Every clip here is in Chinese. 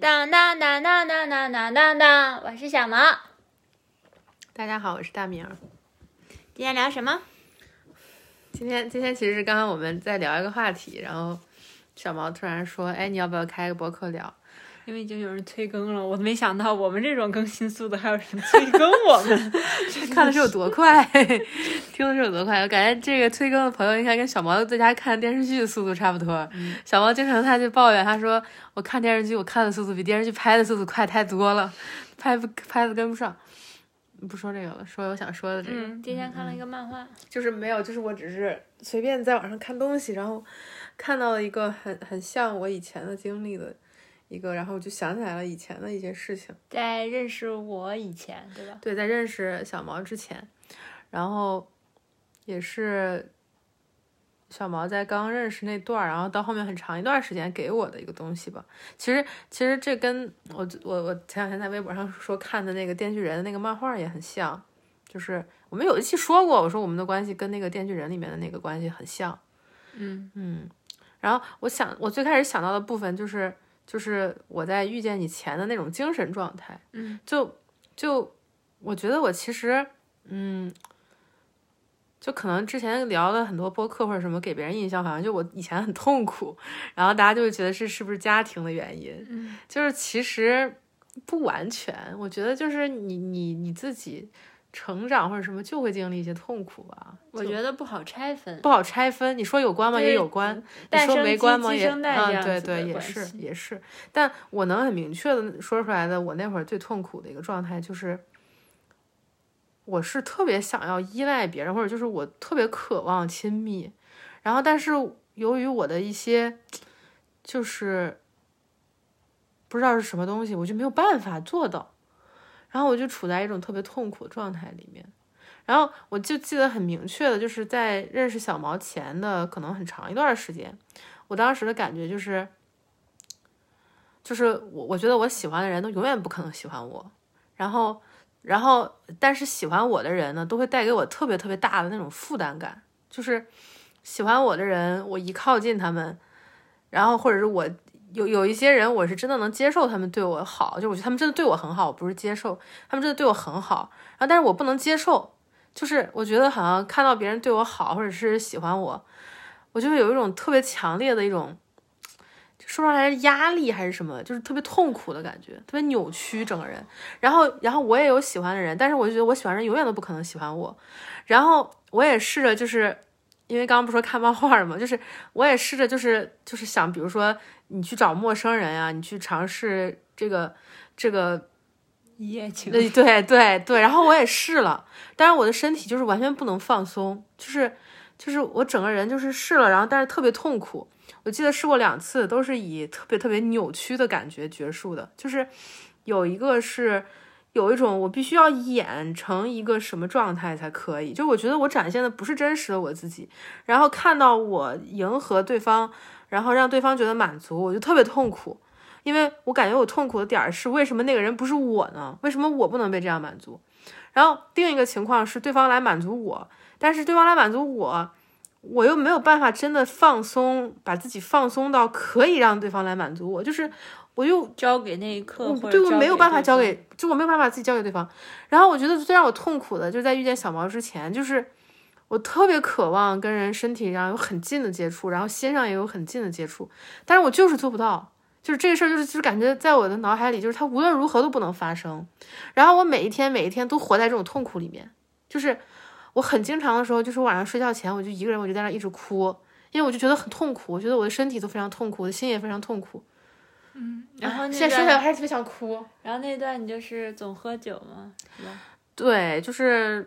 当当当当当当当当当，我是小毛。大家好，我是大明。今天聊什么？今天今天其实是刚刚我们在聊一个话题，然后小毛突然说：“哎，你要不要开个博客聊？”因为已经有人催更了，我没想到我们这种更新速度还有人催更我们，看的是有多快，听的是有多快。我感觉这个催更的朋友应该跟小毛在家看电视剧的速度差不多。小毛经常他就抱怨，他说：“我看电视剧，我看的速度比电视剧拍的速度快太多了，拍不拍的跟不上。”不说这个了，说我想说的这个。嗯，今天看了一个漫画，就是没有，就是我只是随便在网上看东西，然后看到了一个很很像我以前的经历的。一个，然后我就想起来了以前的一些事情，在认识我以前，对吧？对，在认识小毛之前，然后也是小毛在刚认识那段儿，然后到后面很长一段时间给我的一个东西吧。其实，其实这跟我我我前两天在微博上说看的那个《电锯人》的那个漫画也很像，就是我们有一期说过，我说我们的关系跟那个《电锯人》里面的那个关系很像。嗯嗯，然后我想，我最开始想到的部分就是。就是我在遇见你前的那种精神状态，嗯，就就我觉得我其实，嗯，就可能之前聊了很多播客或者什么，给别人印象好像就我以前很痛苦，然后大家就会觉得是是不是家庭的原因，嗯，就是其实不完全，我觉得就是你你你自己。成长或者什么就会经历一些痛苦吧，我觉得不好拆分，不好拆分。你说有关吗？也有关。你说没关吗？也嗯，对对，也是也是。但我能很明确的说出来的，我那会儿最痛苦的一个状态就是，我是特别想要依赖别人，或者就是我特别渴望亲密，然后但是由于我的一些就是不知道是什么东西，我就没有办法做到。然后我就处在一种特别痛苦的状态里面，然后我就记得很明确的，就是在认识小毛前的可能很长一段时间，我当时的感觉就是，就是我我觉得我喜欢的人都永远不可能喜欢我，然后然后但是喜欢我的人呢，都会带给我特别特别大的那种负担感，就是喜欢我的人，我一靠近他们，然后或者是我。有有一些人，我是真的能接受他们对我好，就我觉得他们真的对我很好，我不是接受，他们真的对我很好。然后，但是我不能接受，就是我觉得好像看到别人对我好，或者是喜欢我，我就会有一种特别强烈的一种，说不出来是压力还是什么，就是特别痛苦的感觉，特别扭曲整个人。然后，然后我也有喜欢的人，但是我就觉得我喜欢人永远都不可能喜欢我。然后我也试着就是。因为刚刚不说看漫画嘛，就是我也试着就是就是想，比如说你去找陌生人呀，你去尝试这个这个一夜情，对对对对，然后我也试了，但是我的身体就是完全不能放松，就是就是我整个人就是试了，然后但是特别痛苦。我记得试过两次，都是以特别特别扭曲的感觉结束的，就是有一个是。有一种我必须要演成一个什么状态才可以，就我觉得我展现的不是真实的我自己，然后看到我迎合对方，然后让对方觉得满足，我就特别痛苦，因为我感觉我痛苦的点是为什么那个人不是我呢？为什么我不能被这样满足？然后另一个情况是对方来满足我，但是对方来满足我，我又没有办法真的放松，把自己放松到可以让对方来满足我，就是。我又交给那一刻，对我没有办法交给，就我没有办法自己交给对方。然后我觉得最让我痛苦的，就是在遇见小毛之前，就是我特别渴望跟人身体上有很近的接触，然后心上也有很近的接触，但是我就是做不到。就是这个事儿，就是就是感觉在我的脑海里，就是它无论如何都不能发生。然后我每一天每一天都活在这种痛苦里面，就是我很经常的时候，就是晚上睡觉前，我就一个人，我就在那一直哭，因为我就觉得很痛苦，我觉得我的身体都非常痛苦，我的心也非常痛苦。嗯，然后现在说起来还是特别想哭。然后那段你就是总喝酒吗？是吧？对，就是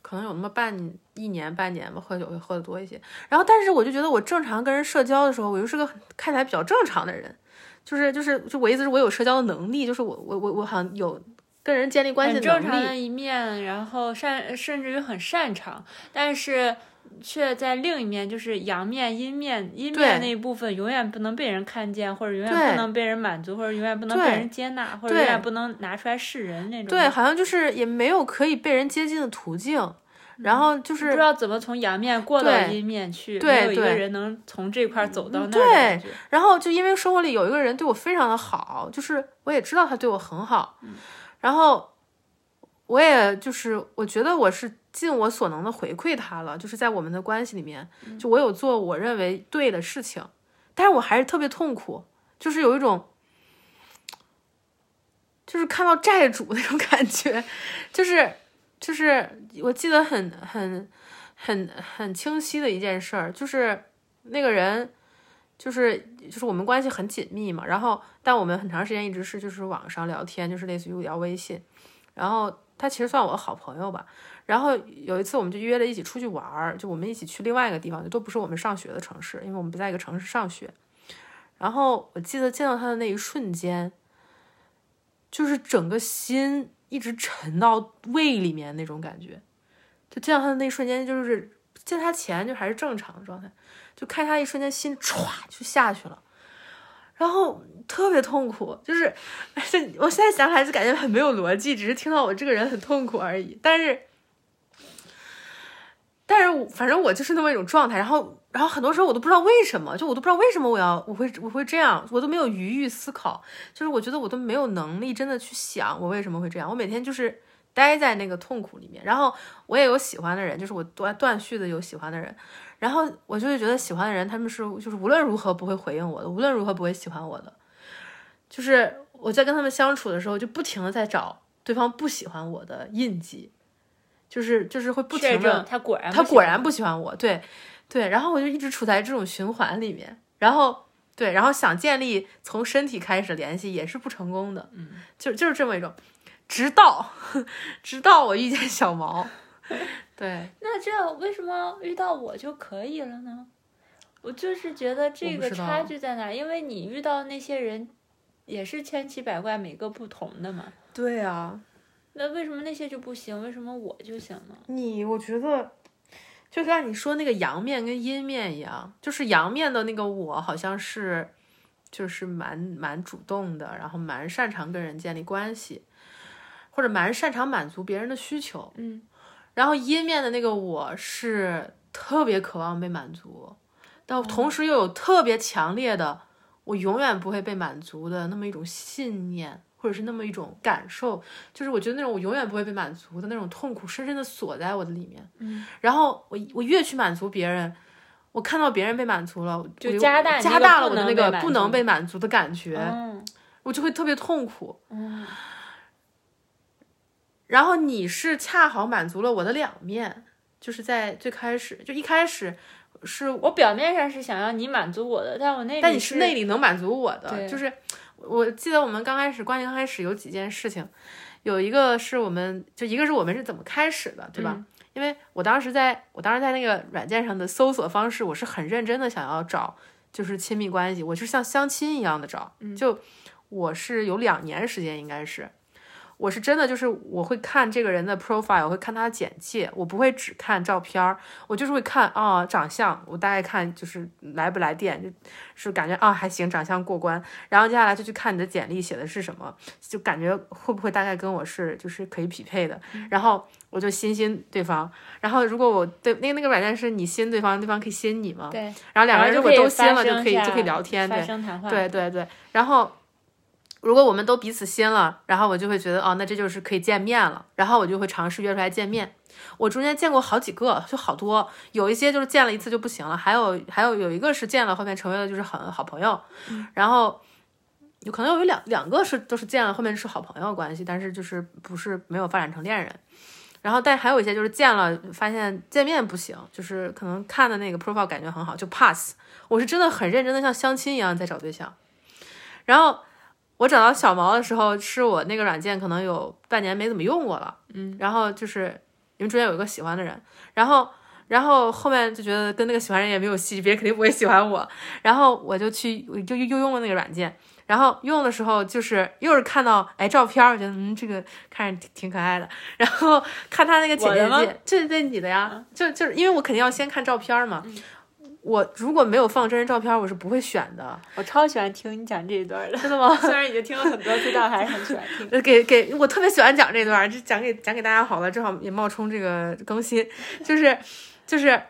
可能有那么半一年半年吧，喝酒会喝的多一些。然后，但是我就觉得我正常跟人社交的时候，我又是个看起来比较正常的人，就是就是就我意思是我有社交的能力，就是我我我我好像有跟人建立关系的能力。正常的一面，然后善甚至于很擅长，但是。却在另一面，就是阳面、阴面、阴面那一部分，永远不能被人看见，或者永远不能被人满足，或者永远不能被人接纳，或者永远不能拿出来示人那种。对，好像就是也没有可以被人接近的途径。然后就是不知道怎么从阳面过到阴面去，没有一个人能从这块走到那。对，然后就因为生活里有一个人对我非常的好，就是我也知道他对我很好，然后我也就是我觉得我是尽我所能的回馈他了，就是在我们的关系里面，就我有做我认为对的事情，但是我还是特别痛苦，就是有一种。就是看到债主那种感觉，就是，就是我记得很很很很清晰的一件事儿，就是那个人，就是就是我们关系很紧密嘛，然后但我们很长时间一直是就是网上聊天，就是类似于聊微信，然后他其实算我的好朋友吧，然后有一次我们就约了一起出去玩儿，就我们一起去另外一个地方，就都不是我们上学的城市，因为我们不在一个城市上学，然后我记得见到他的那一瞬间。就是整个心一直沉到胃里面那种感觉，就见到他的那一瞬间，就是见他前就还是正常的状态，就看他一瞬间心歘就下去了，然后特别痛苦，就是我现在想起来就感觉很没有逻辑，只是听到我这个人很痛苦而已，但是。但是反正我就是那么一种状态，然后，然后很多时候我都不知道为什么，就我都不知道为什么我要我会我会这样，我都没有余裕思考，就是我觉得我都没有能力真的去想我为什么会这样，我每天就是待在那个痛苦里面，然后我也有喜欢的人，就是我断断续的有喜欢的人，然后我就会觉得喜欢的人他们是就是无论如何不会回应我的，无论如何不会喜欢我的，就是我在跟他们相处的时候就不停的在找对方不喜欢我的印记。就是就是会不停的，他果然他果然不喜欢我，对对，然后我就一直处在这种循环里面，然后对，然后想建立从身体开始联系也是不成功的，嗯，就就是这么一种，直到 直到我遇见小毛，对，那这为什么遇到我就可以了呢？我就是觉得这个差距在哪？因为你遇到那些人也是千奇百怪，每个不同的嘛，对啊。那为什么那些就不行？为什么我就行呢？你我觉得，就像你说那个阳面跟阴面一样，就是阳面的那个我好像是，就是蛮蛮主动的，然后蛮擅长跟人建立关系，或者蛮擅长满足别人的需求。嗯，然后阴面的那个我是特别渴望被满足，但同时又有特别强烈的我永远不会被满足的那么一种信念。或者是那么一种感受，就是我觉得那种我永远不会被满足的那种痛苦，深深的锁在我的里面。嗯，然后我我越去满足别人，我看到别人被满足了，就加大加大了我的那个不能被满足的感觉，嗯，我就会特别痛苦。嗯，然后你是恰好满足了我的两面，就是在最开始，就一开始是我表面上是想要你满足我的，但我内但你是内里能满足我的，就是。我记得我们刚开始关系刚开始有几件事情，有一个是我们就一个是我们是怎么开始的，对吧？因为我当时在我当时在那个软件上的搜索方式，我是很认真的想要找就是亲密关系，我就像相亲一样的找，就我是有两年时间应该是。我是真的，就是我会看这个人的 profile，我会看他的简介，我不会只看照片儿，我就是会看啊长相，我大概看就是来不来电，就是感觉啊还行，长相过关，然后接下来就去看你的简历写的是什么，就感觉会不会大概跟我是就是可以匹配的，然后我就新新对方，然后如果我对那那个软件是你新对方，对方可以新你吗？对，然后两个人如果都新了就可以就可以聊天，对，对对对，然后。如果我们都彼此心了，然后我就会觉得哦，那这就是可以见面了。然后我就会尝试约出来见面。我中间见过好几个，就好多，有一些就是见了一次就不行了，还有还有有一个是见了后面成为了就是很好朋友。然后有可能有两两个是都是见了后面是好朋友关系，但是就是不是没有发展成恋人。然后但还有一些就是见了发现见面不行，就是可能看的那个 profile 感觉很好就 pass。我是真的很认真的像相亲一样在找对象，然后。我找到小毛的时候，是我那个软件可能有半年没怎么用过了，嗯，然后就是因为中间有一个喜欢的人，然后然后后面就觉得跟那个喜欢人也没有戏，别人肯定不会喜欢我，然后我就去我就又用了那个软件，然后用的时候就是又是看到哎照片，我觉得嗯这个看着挺挺可爱的，然后看他那个简介，这是对你的呀，就就是因为我肯定要先看照片嘛，我如果没有放真人照片，我是不会选的。我超喜欢听你讲这一段的，真的吗？虽然已经听了很多次，但还是很喜欢听。给给我特别喜欢讲这段，就讲给讲给大家好了，正好也冒充这个更新，就是就是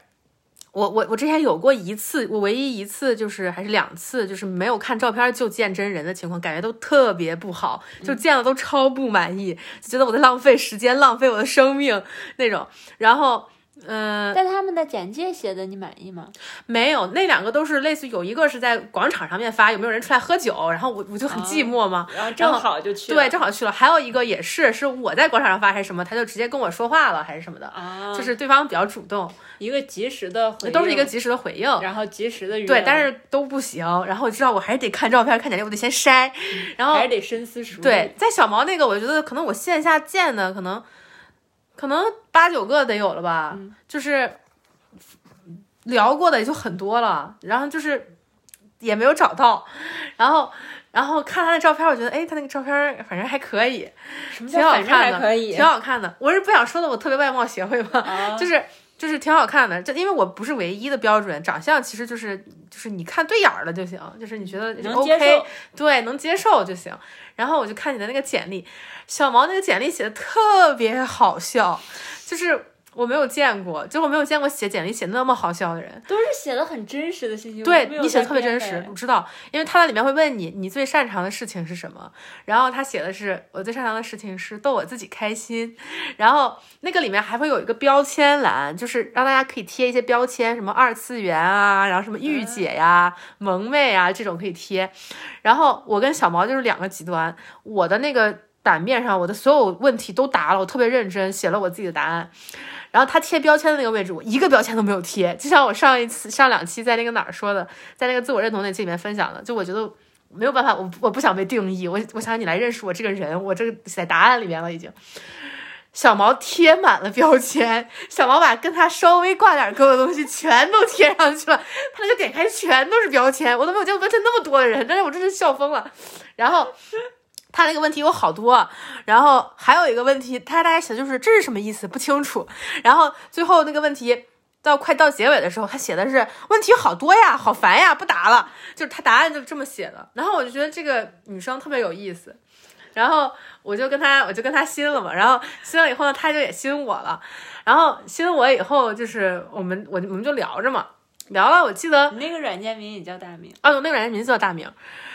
我我我之前有过一次，我唯一一次就是还是两次，就是没有看照片就见真人的情况，感觉都特别不好，就见了都超不满意，就觉得我在浪费时间，浪费我的生命那种，然后。嗯，但他们的简介写的你满意吗？没有，那两个都是类似，有一个是在广场上面发，有没有人出来喝酒？然后我我就很寂寞嘛，然后正好就去，对，正好去了。还有一个也是，是我在广场上发还是什么，他就直接跟我说话了还是什么的，就是对方比较主动，一个及时的，都是一个及时的回应，然后及时的对，但是都不行。然后我知道我还是得看照片，看简历，我得先筛，然后还是得深思熟虑。对，在小毛那个，我觉得可能我线下见的可能可能八九个得有了吧，就是。聊过的也就很多了，然后就是也没有找到，然后然后看他的照片，我觉得哎，他那个照片反正还可以，挺好看的，挺好看的。我是不想说的，我特别外貌协会嘛，就是就是挺好看的。就因为我不是唯一的标准，长相其实就是就是你看对眼儿了就行，就是你觉得 OK，对，能接受就行。然后我就看你的那个简历，小毛那个简历写的特别好笑，就是。我没有见过，就我没有见过写简历写那么好笑的人，都是写的很真实的信息。对你写的特别真实，我知道，因为他在里面会问你，你最擅长的事情是什么？然后他写的是我最擅长的事情是逗我自己开心。然后那个里面还会有一个标签栏，就是让大家可以贴一些标签，什么二次元啊，然后什么御姐呀、萌妹啊这种可以贴。然后我跟小毛就是两个极端，我的那个版面上我的所有问题都答了，我特别认真写了我自己的答案。然后他贴标签的那个位置，我一个标签都没有贴。就像我上一次、上两期在那个哪儿说的，在那个自我认同那期里面分享的，就我觉得没有办法，我我不想被定义，我我想你来认识我这个人，我这个在答案里面了已经。小毛贴满了标签，小毛把跟他稍微挂点钩的东西全都贴上去了，他那个点开全都是标签，我都没有见过标签那么多的人，但是我真是笑疯了。然后。他那个问题有好多，然后还有一个问题，他大概写的就是这是什么意思不清楚。然后最后那个问题到快到结尾的时候，他写的是问题好多呀，好烦呀，不答了。就是他答案就这么写的。然后我就觉得这个女生特别有意思，然后我就跟他我就跟他新了嘛。然后新了以后呢，他就也新我了。然后新我以后就是我们我我们就聊着嘛，聊了。我记得你那个软件名也叫大名啊，我那个软件名字叫大名，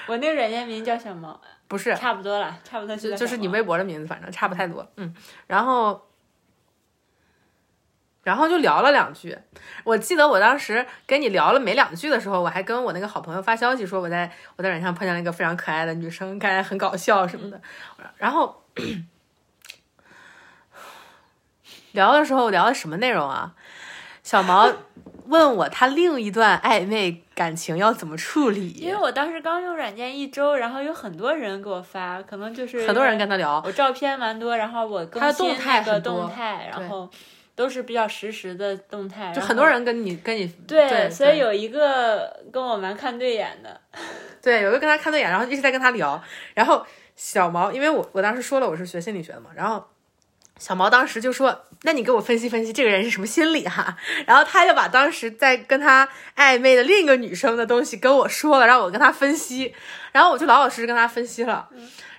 我那个软件名叫小猫。不是，差不多了，差不多就就是你微博的名字，反正差不太多。嗯，然后，然后就聊了两句。我记得我当时跟你聊了没两句的时候，我还跟我那个好朋友发消息说我在我在软件上碰见了一个非常可爱的女生，看起来很搞笑什么的。然后 聊的时候聊的什么内容啊？小毛。问我他另一段暧昧感情要怎么处理？因为我当时刚用软件一周，然后有很多人给我发，可能就是很多人跟他聊，我照片蛮多，然后我更新那个动态，然后都是比较实时的动态，就很多人跟你跟你对，所以有一个跟我蛮看对眼的，对，有一个跟他看对眼，然后一直在跟他聊，然后小毛，因为我我当时说了我是学心理学的嘛，然后。小毛当时就说：“那你给我分析分析这个人是什么心理哈？”然后他就把当时在跟他暧昧的另一个女生的东西跟我说了，让我跟他分析。然后我就老老实实跟他分析了。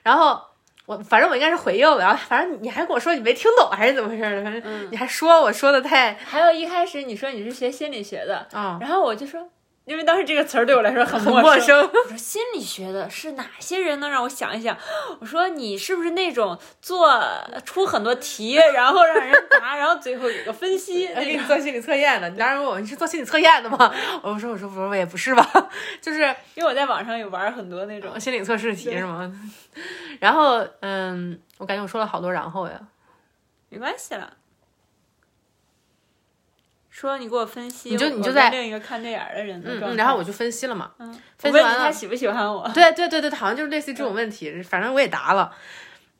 然后我反正我应该是回应了，然后反正你还跟我说你没听懂还是怎么回事的？反正你还说我说的太……还有一开始你说你是学心理学的啊，然后我就说。因为当时这个词儿对我来说很陌生。我说心理学的是哪些人呢？让我想一想。我说你是不是那种做出很多题，然后让人答，然后最后有个分析，给你做心理测验的？你当时问我你是做心理测验的吗？我说我说我说我也不是吧，就是因为我在网上有玩很多那种心理测试题是吗？然后嗯，我感觉我说了好多然后呀，没关系了。说你给我分析，你就你就在另一个看电影的人嗯嗯，然后我就分析了嘛，嗯，分析完了他喜不喜欢我？对对对对，好像就是类似于这种问题，反正我也答了。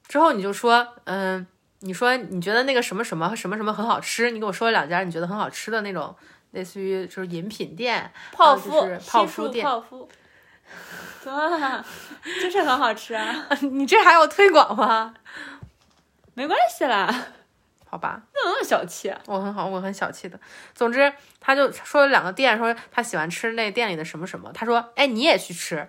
之后你就说，嗯，你说你觉得那个什么什么什么什么很好吃，你给我说了两家你觉得很好吃的那种，类似于就是饮品店、泡芙、泡芙店、泡芙，哇，就是很好吃啊！你这还要推广吗？没关系啦。好吧，那么小气，我很好，我很小气的。总之，他就说了两个店，说他喜欢吃那店里的什么什么。他说，哎，你也去吃。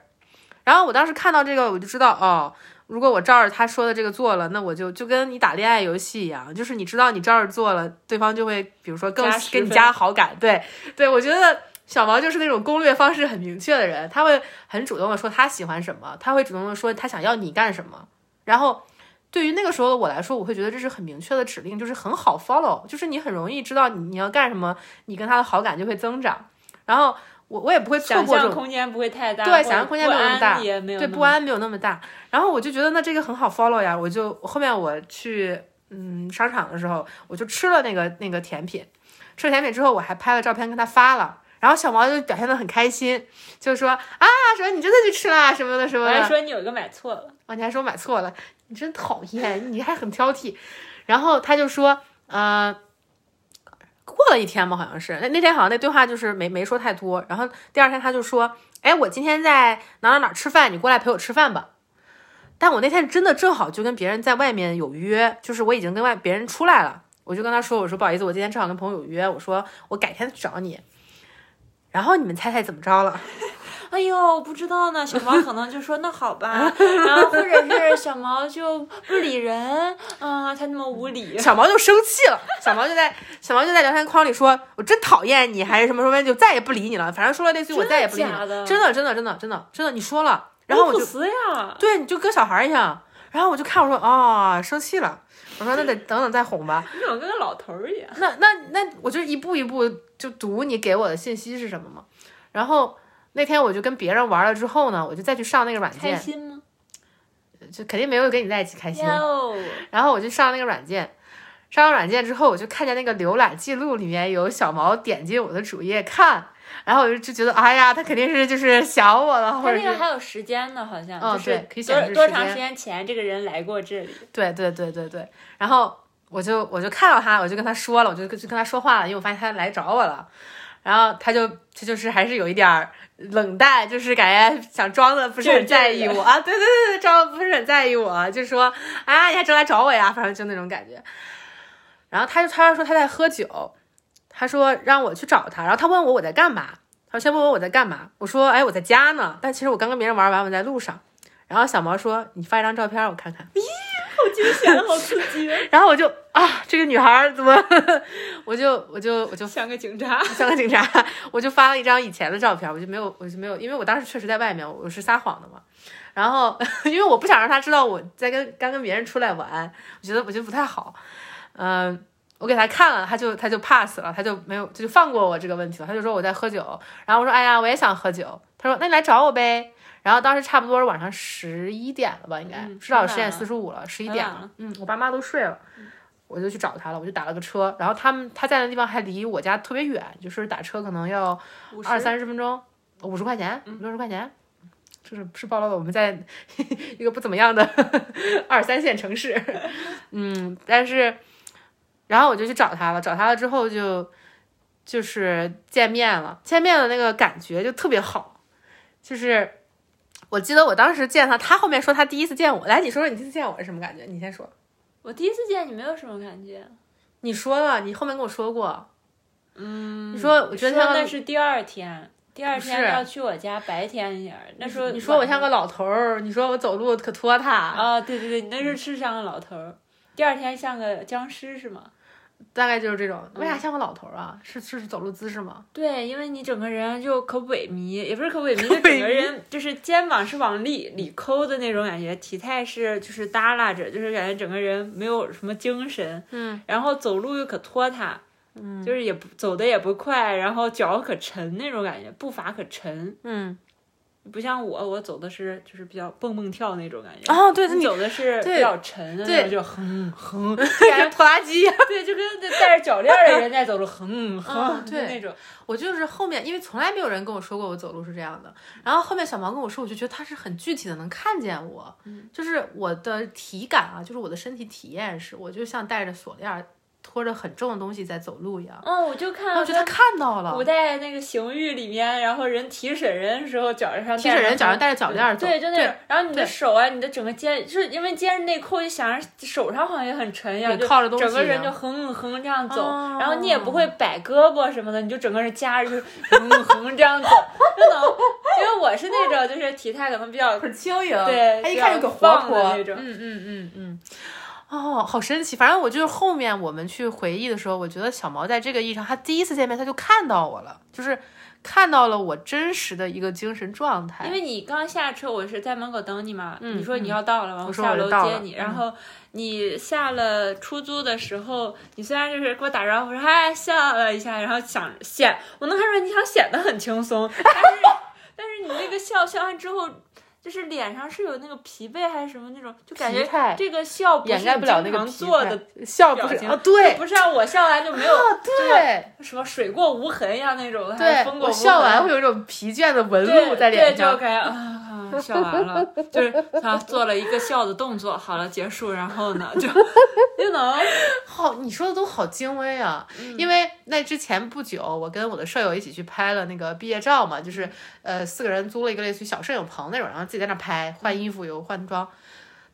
然后我当时看到这个，我就知道，哦，如果我照着他说的这个做了，那我就就跟你打恋爱游戏一样，就是你知道你照着做了，对方就会，比如说更给你加好感。对，对我觉得小毛就是那种攻略方式很明确的人，他会很主动的说他喜欢什么，他会主动的说他想要你干什么，然后。对于那个时候的我来说，我会觉得这是很明确的指令，就是很好 follow，就是你很容易知道你你要干什么，你跟他的好感就会增长。然后我我也不会错过这种空间不会太大，对，想象空间没有那么大，对，不安没有那么大。然后我就觉得那这个很好 follow 呀，我就后面我去嗯商场的时候，我就吃了那个那个甜品，吃了甜品之后我还拍了照片跟他发了。然后小毛就表现的很开心，就说啊，说你真的去吃啦什么的什么的。我还说你有一个买错了，啊，你还说买错了。你真讨厌，你还很挑剔。然后他就说，呃，过了一天吧，好像是那那天好像那对话就是没没说太多。然后第二天他就说，哎，我今天在哪哪哪吃饭，你过来陪我吃饭吧。但我那天真的正好就跟别人在外面有约，就是我已经跟外别人出来了，我就跟他说，我说不好意思，我今天正好跟朋友有约，我说我改天去找你。然后你们猜猜怎么着了？哎呦，不知道呢。小毛可能就说那好吧，然后或者是小毛就不理人，啊，他那么无理。小毛就生气了，小毛就在小毛就在聊天框里说：“我真讨厌你，还是什么什么，就再也不理你了。”反正说了类似于“我再也不理你了”，真的真的真的真的真的，你说了，然后我就对，你就跟小孩一样。然后我就看我说啊，生气了。我说那得等等再哄吧。你怎么跟个老头儿一样？那那那我就一步一步就读你给我的信息是什么嘛，然后。那天我就跟别人玩了之后呢，我就再去上那个软件。开心吗？就肯定没有跟你在一起开心。然后我就上那个软件，上完软件之后，我就看见那个浏览记录里面有小毛点进我的主页看，然后我就就觉得，哎呀，他肯定是就是想我了，或者那个还有时间呢，好像就是可以显示多长时间前这个人来过这里。对对对对对。然后我就我就看到他，我就跟他说了，我就就跟他说话了，因为我发现他来找我了。然后他就他就是还是有一点儿。冷淡就是感觉想装的不是很在意我啊，对对对对，装的不是很在意我，就说啊，你还真来找我呀，反正就那种感觉。然后他就他说他在喝酒，他说让我去找他，然后他问我我在干嘛，他先问我我在干嘛，我说哎我在家呢，但其实我刚跟别人玩完我在路上。然后小毛说你发一张照片我看看。好惊险，好刺激！然后我就啊，这个女孩怎么？我就我就我就像个警察，像个警察。我就发了一张以前的照片，我就没有，我就没有，因为我当时确实在外面，我是撒谎的嘛。然后因为我不想让他知道我在跟刚跟别人出来玩，我觉得我觉得不太好。嗯，我给他看了，他就他就 pass 了，他就没有他就放过我这个问题了。他就说我在喝酒，然后我说哎呀，我也想喝酒。他说那你来找我呗。然后当时差不多是晚上十一点了吧，应该至少十点四十五了，十一点了。嗯，我爸妈都睡了，我就去找他了。我就打了个车，然后他们他在的地方还离我家特别远，就是打车可能要二三十分钟，五十块钱，六十块钱，就是是暴露了我们在一个不怎么样的 二三线城市。嗯，但是然后我就去找他了，找他了之后就就是见面了，见面的那个感觉就特别好，就是。我记得我当时见他，他后面说他第一次见我。来，你说说你第一次见我是什么感觉？你先说。我第一次见你没有什么感觉。你说了，你后面跟我说过。嗯。你说，我觉得那是第二天，第二天要去我家，白天一点。那时候你说我像个老头儿，你说我走路可拖沓。啊，对对对，你那时候是像个老头儿。第二天像个僵尸是吗？大概就是这种，为啥像个老头啊？是是走路姿势吗？对，因为你整个人就可萎靡，也不是可萎靡，就整个人就是肩膀是往里里抠的那种感觉，体态是就是耷拉着，就是感觉整个人没有什么精神。嗯，然后走路又可拖沓，嗯，就是也不走的也不快，然后脚可沉那种感觉，步伐可沉。嗯。不像我，我走的是就是比较蹦蹦跳那种感觉。哦，对，你走的是比较沉，的那种，就哼哼，感觉拖拉机。对，就跟带着脚链的人在走路，哼哼，对那种。我就是后面，因为从来没有人跟我说过我走路是这样的。然后后面小毛跟我说，我就觉得他是很具体的能看见我，就是我的体感啊，就是我的身体体验是，我就像带着锁链。拖着很重的东西在走路一样。嗯，我就看，我觉得他看到了。古代那个刑狱里面，然后人提审人的时候，脚上提审人脚上带着脚链走。对，就那种。然后你的手啊，你的整个肩，就是因为肩是内扣，就想着手上好像也很沉一样，就整个人就横横这样走。然后你也不会摆胳膊什么的，你就整个人夹着，就横横这样走，真的。因为我是那种就是体态可能比较很轻盈，对，他一看就可活泼那种。嗯嗯嗯嗯。哦，好神奇！反正我就是后面我们去回忆的时候，我觉得小毛在这个意义上，他第一次见面他就看到我了，就是看到了我真实的一个精神状态。因为你刚下车，我是在门口等你嘛，你说你要到了，我下楼接你。然后你下了出租的时候，你虽然就是给我打招呼说嗨笑了一下，然后想显，我能看出来你想显得很轻松，但是 但是你那个笑笑完之后。就是脸上是有那个疲惫还是什么那种，就感觉这个笑掩盖不了那个做的笑不是啊，对，不是啊我笑完就没有对什么水过无痕一样那种，对，我笑完会有一种疲倦的纹路在脸上，就感觉啊。笑完了，就是他做了一个笑的动作，好了，结束，然后呢，就就能 好，你说的都好精微啊！因为那之前不久，我跟我的舍友一起去拍了那个毕业照嘛，就是呃四个人租了一个类似于小摄影棚那种，然后自己在那拍，换衣服有换装。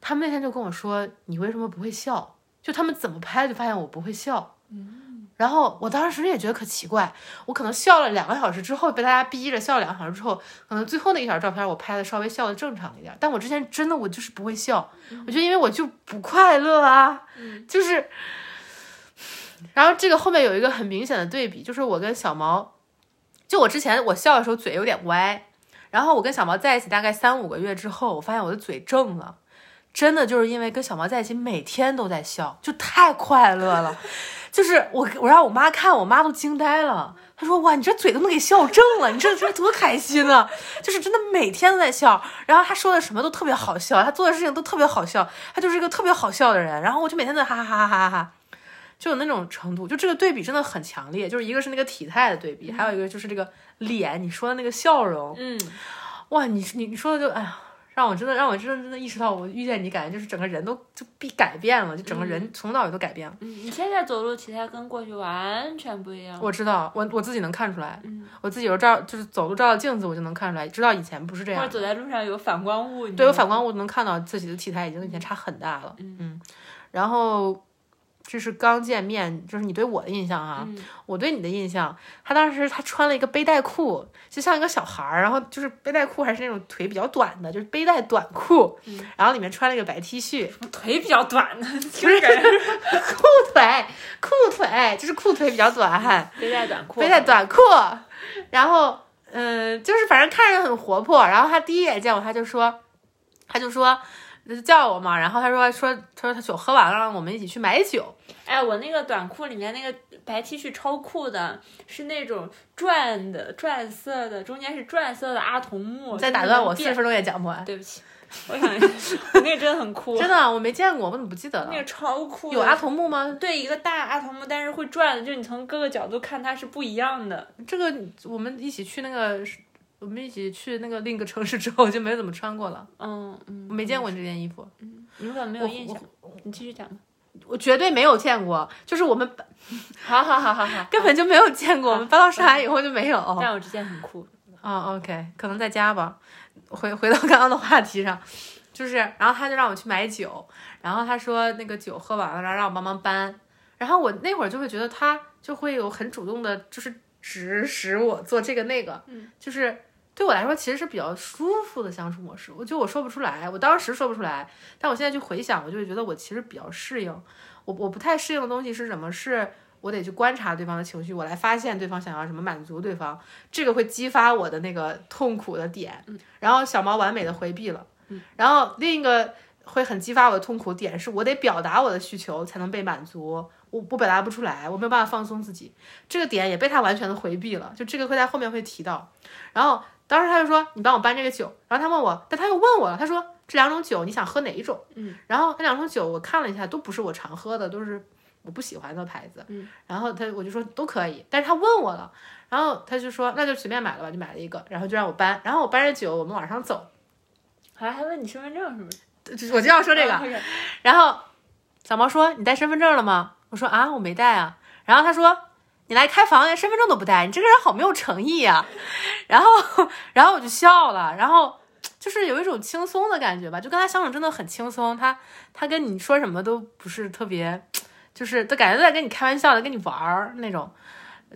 他们那天就跟我说：“你为什么不会笑？”就他们怎么拍，就发现我不会笑。嗯。然后我当时也觉得可奇怪，我可能笑了两个小时之后被大家逼着笑了两个小时之后，可能最后那一小照片我拍的稍微笑的正常一点，但我之前真的我就是不会笑，我觉得因为我就不快乐啊，就是，然后这个后面有一个很明显的对比，就是我跟小毛，就我之前我笑的时候嘴有点歪，然后我跟小毛在一起大概三五个月之后，我发现我的嘴正了，真的就是因为跟小毛在一起每天都在笑，就太快乐了。就是我，我让我妈看，我妈都惊呆了。她说：“哇，你这嘴都能给笑正了，你这这多开心啊！就是真的每天都在笑。然后她说的什么都特别好笑，她做的事情都特别好笑，她就是一个特别好笑的人。然后我就每天在哈哈哈哈哈哈，就有那种程度。就这个对比真的很强烈，就是一个是那个体态的对比，还有一个就是这个脸，你说的那个笑容，嗯，哇，你你你说的就哎呀。”让我真的让我真的真的意识到，我遇见你，感觉就是整个人都就必改变了，就整个人从头到尾都改变了。嗯，你现在走路体态跟过去完全不一样。我知道，我我自己能看出来。嗯，我自己有照，就是走路照照镜子，我就能看出来，知道以前不是这样。或者走在路上有反光物。对，有反光物能看到自己的体态已经跟以前差很大了。嗯，然后。这是刚见面，就是你对我的印象哈。我对你的印象，他当时他穿了一个背带裤，就像一个小孩儿，然后就是背带裤还是那种腿比较短的，就是背带短裤，然后里面穿了一个白 T 恤。腿比较短的，就是裤腿，裤腿就是裤腿比较短，背带短裤，背带短裤。然后，嗯，就是反正看着很活泼。然后他第一眼见我，他就说，他就说。就叫我嘛，然后他说说他说他酒喝完了，让我们一起去买酒。哎，我那个短裤里面那个白 T 恤超酷的，是那种转的转色的，中间是转色的阿童木。再打断我四十分钟也讲不完。对不起，我想那个真的很酷。真的，我没见过，我怎么不记得了？那个超酷。有阿童木吗？对，一个大阿童木，但是会转的，就你从各个角度看它是不一样的。这个我们一起去那个。我们一起去那个另一个城市之后，就没怎么穿过了。嗯嗯，我没见过你这件衣服。嗯，你可能没有印象。你继续讲吧。我绝对没有见过，就是我们，好好好好好，根本就没有见过。我们搬到上海以后就没有。但 我这件很酷。啊，OK，可能在家吧。回回到刚刚的话题上，就是，然后他就让我去买酒，然后他说那个酒喝完了，然后让我帮忙搬。然后我那会儿就会觉得他就会有很主动的，就是指使我做这个那个，嗯，就是。对我来说，其实是比较舒服的相处模式。我觉得我说不出来，我当时说不出来，但我现在去回想，我就会觉得我其实比较适应。我我不太适应的东西是什么？是我得去观察对方的情绪，我来发现对方想要什么，满足对方，这个会激发我的那个痛苦的点。然后小毛完美的回避了。然后另一个会很激发我的痛苦点，是我得表达我的需求才能被满足。我我表达不出来，我没有办法放松自己，这个点也被他完全的回避了。就这个会在后面会提到。然后。当时他就说：“你帮我搬这个酒。”然后他问我，但他又问我了，他说：“这两种酒你想喝哪一种？”嗯，然后那两种酒我看了一下，都不是我常喝的，都是我不喜欢的牌子。嗯，然后他我就说都可以，但是他问我了，然后他就说那就随便买了吧，就买了一个，然后就让我搬，然后我搬着酒我们往上走，还还问你身份证是不是？我就要说这个，然后小毛说：“你带身份证了吗？”我说啊，我没带啊。然后他说你来开房连身份证都不带，你这个人好没有诚意呀。然后然后我就笑了，然后就是有一种轻松的感觉吧，就跟他相处真的很轻松。他他跟你说什么都不是特别，就是都感觉都在跟你开玩笑的，跟你玩儿那种。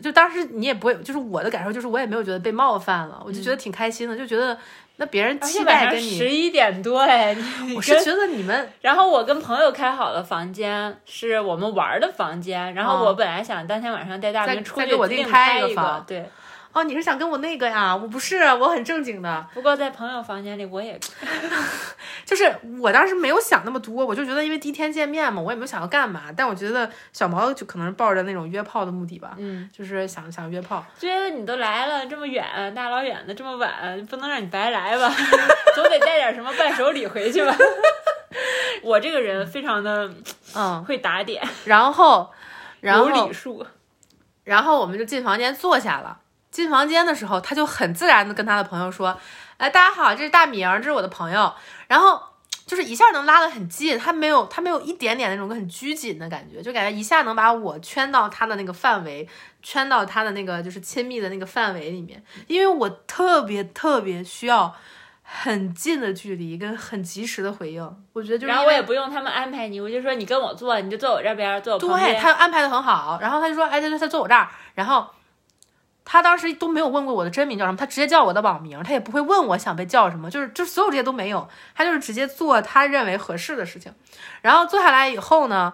就当时你也不会，就是我的感受就是我也没有觉得被冒犯了，我就觉得挺开心的，就觉得那别人期待跟你十一点多哎，我是觉得你们，然后我跟朋友开好了房间，是我们玩的房间，然后我本来想当天晚上带大明出去另开一个房，对。哦，你是想跟我那个呀？我不是，我很正经的。不过在朋友房间里，我也，就是我当时没有想那么多，我就觉得因为第一天见面嘛，我也没有想要干嘛。但我觉得小毛就可能是抱着那种约炮的目的吧，嗯，就是想想约炮。觉得你都来了这么远，大老远的这么晚，不能让你白来吧？总得带点什么伴手礼回去吧？我这个人非常的嗯会打点，然后然后有礼数，然后我们就进房间坐下了。进房间的时候，他就很自然的跟他的朋友说：“哎，大家好，这是大明，这是我的朋友。”然后就是一下能拉得很近，他没有他没有一点点那种很拘谨的感觉，就感觉一下能把我圈到他的那个范围，圈到他的那个就是亲密的那个范围里面。因为我特别特别需要很近的距离跟很及时的回应。我觉得就是然后我也不用他们安排你，我就说你跟我坐，你就坐我这边，坐我旁边。对他安排的很好，然后他就说：“哎，对对，他坐我这儿。”然后。他当时都没有问过我的真名叫什么，他直接叫我的网名，他也不会问我想被叫什么，就是就所有这些都没有，他就是直接做他认为合适的事情。然后坐下来以后呢，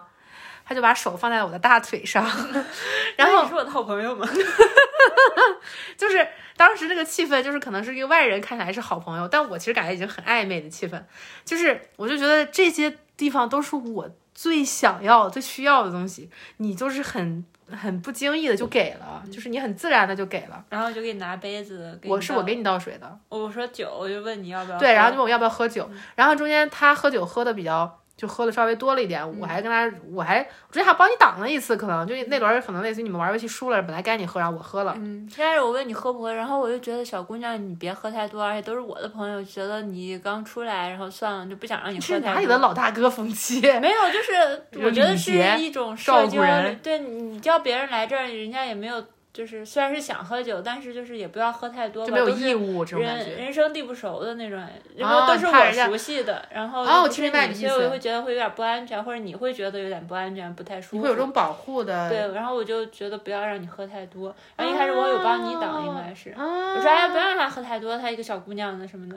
他就把手放在我的大腿上，然后你是我的好朋友吗？就是当时那个气氛，就是可能是一个外人看起来是好朋友，但我其实感觉已经很暧昧的气氛，就是我就觉得这些地方都是我最想要、最需要的东西，你就是很。很不经意的就给了，就是你很自然的就给了，然后就给你拿杯子。我是我给你倒水的。我说酒，我就问你要不要。对，然后就问我要不要喝酒，然后中间他喝酒喝的比较。就喝的稍微多了一点，我还跟他，我还之前还帮你挡了一次，可能就那轮可能类似于你们玩游戏输了，本来该你喝，然后我喝了。嗯，先开始我问你喝不喝，然后我就觉得小姑娘你别喝太多，而且都是我的朋友，觉得你刚出来，然后算了，就不想让你喝太多。哪里的老大哥风气？没有，就是我觉得是一种社交，对你叫别人来这儿，人家也没有。就是虽然是想喝酒，但是就是也不要喝太多，就没有义务这种感觉。人生地不熟的那种，然后都是我熟悉的，然后啊，我听明白所以我会觉得会有点不安全，或者你会觉得有点不安全，不太舒服。会有种保护的。对，然后我就觉得不要让你喝太多。然后一开始我有帮你挡，应该是我说哎，不要让他喝太多，他一个小姑娘的什么的。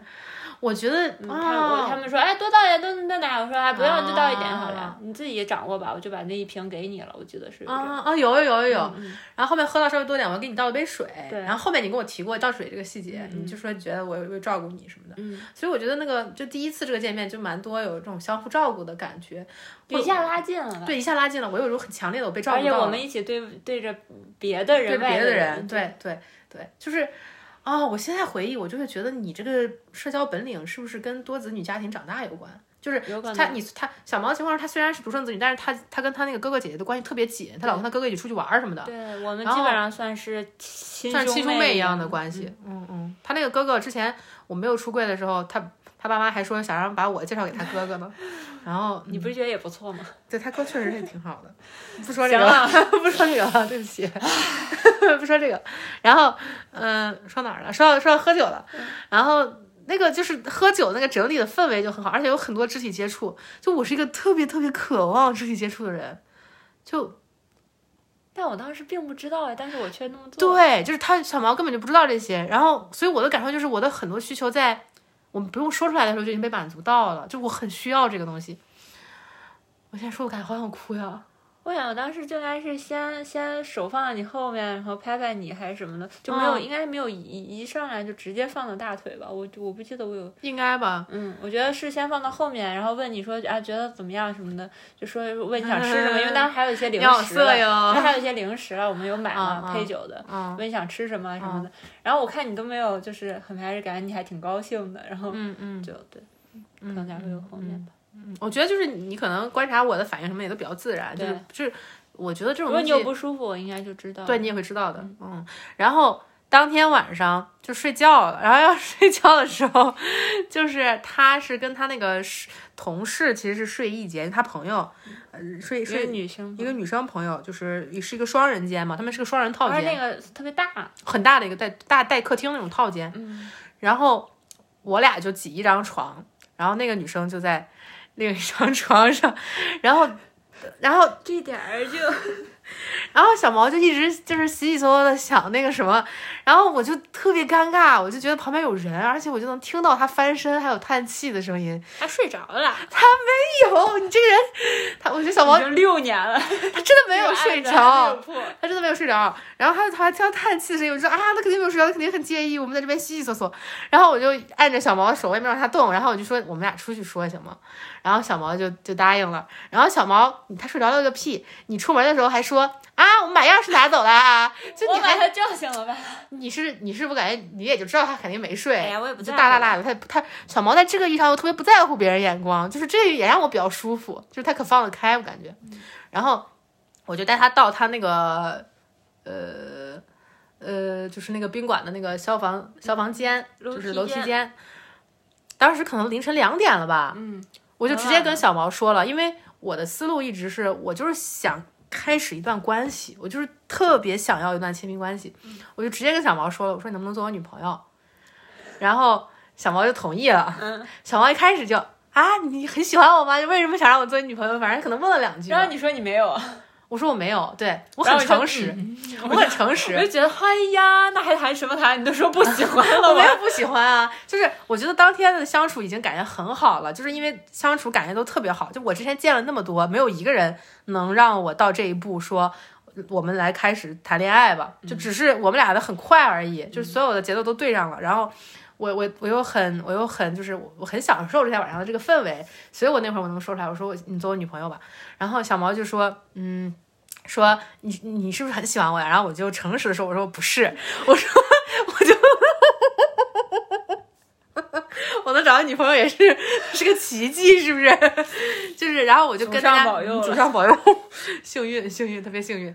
我觉得他他们说哎多倒点多多奶，我说哎不用就倒一点好了，你自己掌握吧，我就把那一瓶给你了，我记得是啊啊有有有有有，然后后面喝到稍微多点，我给你倒了杯水，然后后面你跟我提过倒水这个细节，你就说觉得我会照顾你什么的，嗯。所以我觉得那个就第一次这个见面就蛮多有这种相互照顾的感觉，一下拉近了，对一下拉近了，我有一种很强烈的我被照顾到，而且我们一起对对着别的人，对别的人，对。对对，就是。啊，我现在回忆，我就会觉得你这个社交本领是不是跟多子女家庭长大有关？就是他，你他小毛的情况是，他虽然是独生子女，但是他他跟他那个哥哥姐姐的关系特别紧，他老跟他哥哥一起出去玩什么的。对我们基本上算是亲兄妹一样的关系。嗯嗯，他那个哥哥之前我没有出柜的时候，他。他爸妈还说想让把我介绍给他哥哥呢，然后你不是觉得也不错吗？对他哥确实也挺好的，不说这个了，不说这个了，对不起，不说这个。然后，嗯，说哪儿了？说到说到喝酒了，然后那个就是喝酒那个整体的氛围就很好，而且有很多肢体接触。就我是一个特别特别渴望肢体接触的人，就，但我当时并不知道哎，但是我却那么做。对，就是他小毛根本就不知道这些，然后所以我的感受就是我的很多需求在。我们不用说出来的时候就已经被满足到了，就我很需要这个东西。我现在说，我感觉好想哭呀。我想我当时就应该是先先手放在你后面，然后拍拍你还是什么的，就没有应该没有一一上来就直接放到大腿吧？我我不记得我有应该吧？嗯，我觉得是先放到后面，然后问你说啊觉得怎么样什么的，就说问你想吃什么，因为当时还有一些零食了，还有一些零食了，我们有买嘛配酒的，问你想吃什么什么的，然后我看你都没有，就是很排斥，感觉你还挺高兴的，然后嗯嗯就对，可能才会有后面吧。嗯，我觉得就是你可能观察我的反应什么也都比较自然，就是就是我觉得这种如果你有不舒服，我应该就知道，对你也会知道的，嗯。然后当天晚上就睡觉了，然后要 睡觉的时候，就是他是跟他那个同事其实是睡一间，他朋友，呃，睡睡女生一个女生朋友，就是也是一个双人间嘛，他们是个双人套间，那个特别大，很大的一个带大带客厅那种套间，嗯，然后我俩就挤一张床，然后那个女生就在另 一张床上，然后然后这点儿就。然后小毛就一直就是洗洗嗦嗦的想那个什么，然后我就特别尴尬，我就觉得旁边有人，而且我就能听到他翻身还有叹气的声音。他睡着了？他没有，你这个人，他我觉得小毛已经六年了，他真的没有睡着，他真的没有睡着。然后他他还听到叹气的声音，我说啊，他肯定没有睡着，他肯定很介意我们在这边洗洗嗦嗦。然后我就按着小毛的手，我也没让他动，然后我就说我们俩出去说行吗？然后小毛就就答应了。然后小毛他睡着了个屁，你出门的时候还说。啊，我们把钥匙拿走了啊！就你把他叫醒了吧？你是你是不感觉你也就知道他肯定没睡？哎呀，我也不就大大大的他他小毛在这个意义上又特别不在乎别人眼光，就是这也让我比较舒服，就是他可放得开，我感觉。然后我就带他到他那个呃呃，就是那个宾馆的那个消防消防间，就是楼梯间。当时可能凌晨两点了吧？嗯，我就直接跟小毛说了，因为我的思路一直是我就是想。开始一段关系，我就是特别想要一段亲密关系，我就直接跟小毛说了，我说你能不能做我女朋友？然后小毛就同意了。小毛一开始就啊，你很喜欢我吗？你为什么想让我做你女朋友？反正可能问了两句。然后你说你没有。我说我没有，对我很诚实，我很诚实。我就觉得，哎呀，那还谈什么谈？你都说不喜欢了，我没有不喜欢啊，就是我觉得当天的相处已经感觉很好了，就是因为相处感觉都特别好。就我之前见了那么多，没有一个人能让我到这一步，说我们来开始谈恋爱吧。就只是我们俩的很快而已，就是所有的节奏都对上了。然后我我我又很我又很就是我很享受这天晚上的这个氛围，所以我那会儿我能说出来，我说你做我女朋友吧。然后小毛就说，嗯。说你你是不是很喜欢我呀？然后我就诚实的说，我说不是，我说我就我能找到女朋友也是是个奇迹，是不是？就是然后我就跟大家祖上保佑，幸运幸运特别幸运，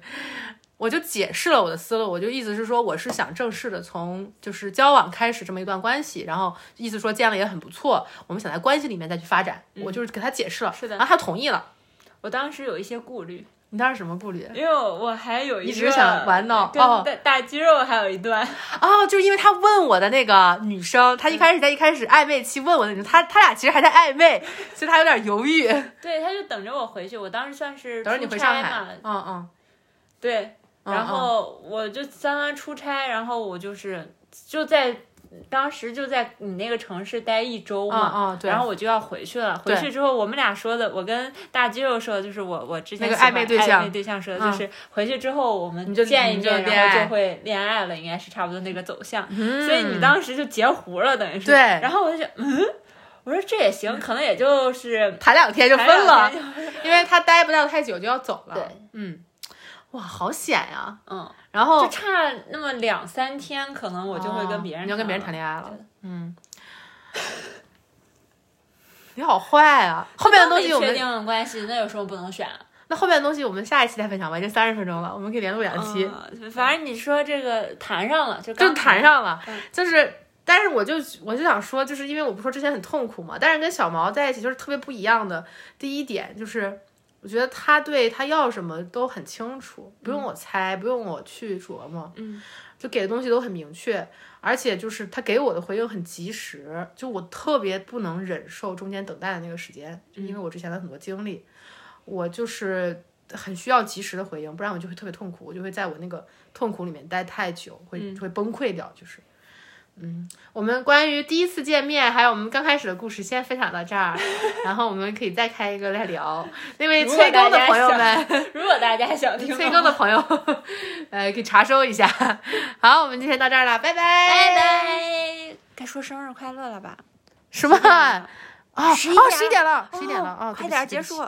我就解释了我的思路，我就意思是说我是想正式的从就是交往开始这么一段关系，然后意思说见了也很不错，我们想在关系里面再去发展，我就是给他解释了，是的，然后他同意了。我当时有一些顾虑。你当时什么顾虑？因为我还有一直想玩闹哦，大大肌肉还有一段哦，就是因为他问我的那个女生，他一开始在一开始暧昧期问我的女生，他他俩其实还在暧昧，所以他有点犹豫。对，他就等着我回去。我当时算是等着你回上海，嗯嗯，对，然后我就三番出差，然后我就是就在。当时就在你那个城市待一周嘛，然后我就要回去了。回去之后，我们俩说的，我跟大肌肉说的，就是我我之前那个暧昧对象，暧昧对象说的，就是回去之后我们就见一面，然后就会恋爱了，应该是差不多那个走向。所以你当时就截胡了，等于是。对。然后我就想，嗯，我说这也行，可能也就是谈两天就分了，因为他待不到太久就要走了。对，嗯。哇，好险呀！嗯，然后就差那么两三天，可能我就会跟别人，你要跟别人谈恋爱了。嗯，你好坏啊！后面的东西我们确定了关系，那有什么不能选？那后面的东西我们下一期再分享吧，已经三十分钟了，我们可以连录两期。反正你说这个谈上了，就就谈上了，就是，但是我就我就想说，就是因为我不说之前很痛苦嘛，但是跟小毛在一起就是特别不一样的。第一点就是。我觉得他对他要什么都很清楚，不用我猜，不用我去琢磨，嗯，就给的东西都很明确，而且就是他给我的回应很及时，就我特别不能忍受中间等待的那个时间，就因为我之前的很多经历，我就是很需要及时的回应，不然我就会特别痛苦，我就会在我那个痛苦里面待太久，会会崩溃掉，就是。嗯，我们关于第一次见面，还有我们刚开始的故事，先分享到这儿，然后我们可以再开一个来聊。那位催更的朋友们，如果大家想听催更的朋友，呃，可以查收一下。好，我们今天到这儿了，拜拜，拜拜。该说生日快乐了吧？什么？啊，十一点，十一点了，十一点了，啊，快点结束。